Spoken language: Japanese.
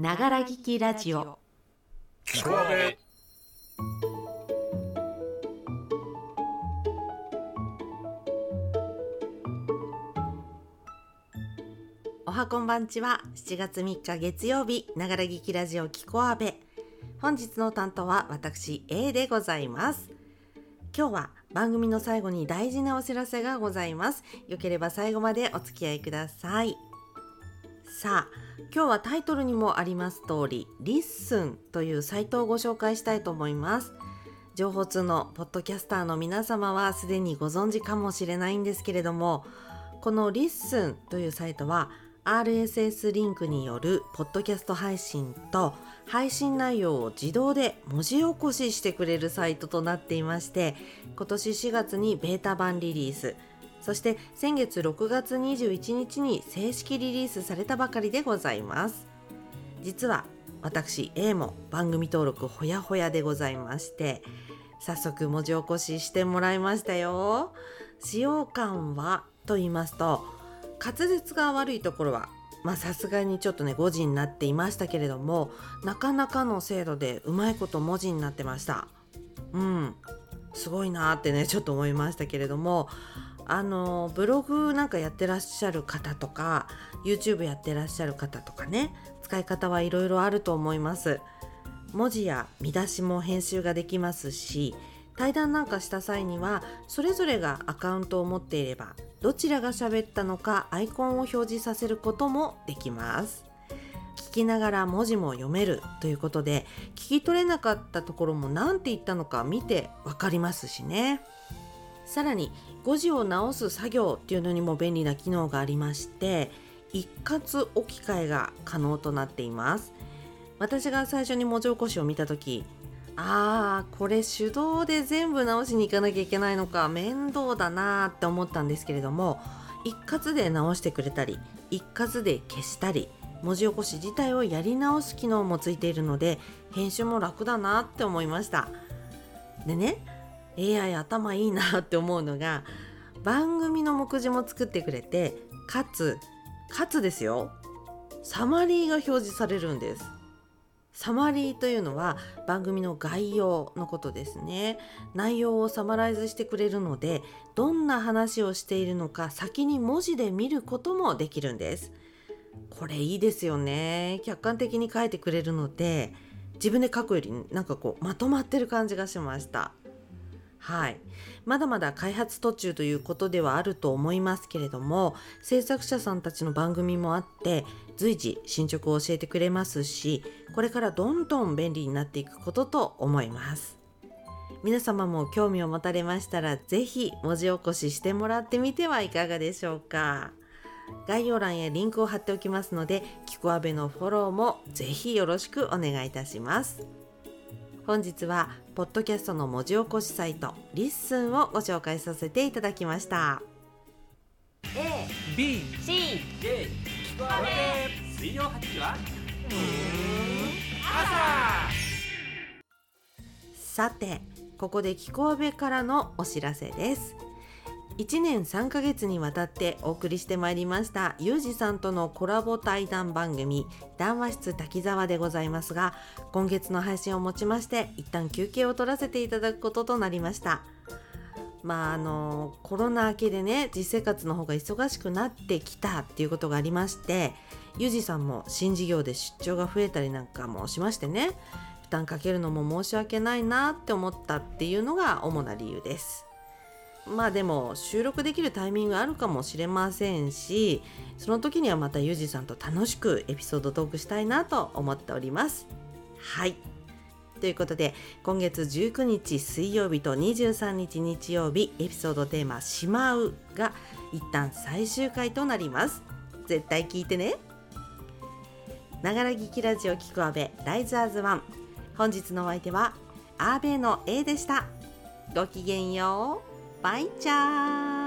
ながら聞きラジオ。聞こえおはこんばんちは。7月3日月曜日ながら聞きラジオキコアベ本日の担当は私 A でございます。今日は番組の最後に大事なお知らせがございます。よければ最後までお付き合いください。さあ今日はタイトルにもあります通りリッスンというサイトをご紹介したいと思います。情報通のポッドキャスターの皆様はすでにご存知かもしれないんですけれどもこのリッスンというサイトは RSS リンクによるポッドキャスト配信と配信内容を自動で文字起こししてくれるサイトとなっていまして今年4月にベータ版リリース。そして先月6月21日に正式リリースされたばかりでございます。実は私 A も番組登録ほやほやでございまして早速文字起こししてもらいましたよ。使用感はと言いますと滑舌が悪いところはまあさすがにちょっとね5時になっていましたけれどもなかなかの精度でうまいこと文字になってました。うん。すごいなってねちょっと思いましたけれどもあのブログなんかやってらっしゃる方とか YouTube やってらっしゃる方とかね使い方はいろいろあると思います。文字や見出しも編集ができますし対談なんかした際にはそれぞれがアカウントを持っていればどちらが喋ったのかアイコンを表示させることもできます。聞きながら文字も読めるということで聞き取れなかったところも何て言ったのか見てわかりますしね。さらに誤字を直す作業っていうのにも便利な機能がありまして一括置き換えが可能となっています。私が最初に文字起こしを見た時あーこれ手動で全部直しに行かなきゃいけないのか面倒だなーって思ったんですけれども一括で直してくれたり一括で消したり文字起こし自体をやり直す機能もついているので編集も楽だなって思いました。でね AI 頭いいなって思うのが番組の目次も作ってくれてかつかつですよ。サマリーが表示されるんです。サマリーというのは番組の概要のことですね。内容をサマライズしてくれるのでどんな話をしているのか先に文字で見ることもできるんです。これいいですよね。客観的に書いてくれるので自分で書くよりなんかこうまとまってる感じがしました。はい。まだまだ開発途中ということではあると思いますけれども、制作者さんたちの番組もあって、随時進捗を教えてくれますし、これからどんどん便利になっていくことと思います。皆様も興味を持たれましたら、ぜひ文字起こししてもらってみてはいかがでしょうか。概要欄へリンクを貼っておきますので、キコアベのフォローもぜひよろしくお願いいたします。本日はポッドキャストの文字起こしサイトリッスンをご紹介させていただきました。A B C J 聞こえ水曜8時はさてここでキコアベからのお知らせです1年3ヶ月にわたってお送りしてまいりましたゆうじさんとのコラボ対談番組談話室滝沢でございますが今月の配信をもちまして一旦休憩を取らせていただくこととなりました。まああのコロナ明けでね実生活の方が忙しくなってきたっていうことがありましてゆうじさんも新事業で出張が増えたりなんかもしましてね負担かけるのも申し訳ないなって思ったっていうのが主な理由です。まあでも収録できるタイミングあるかもしれませんしその時にはまたゆうじさんと楽しくエピソードトークしたいなと思っております。はい。ということで今月19日水曜日と23日日曜日エピソードテーマ「しまう」が一旦最終回となります。絶対聞いてね。ながら聞きラジオ聞くアベライザーズワン。本日のお相手はアーベの A でした。ごきげんよう。バイチャー。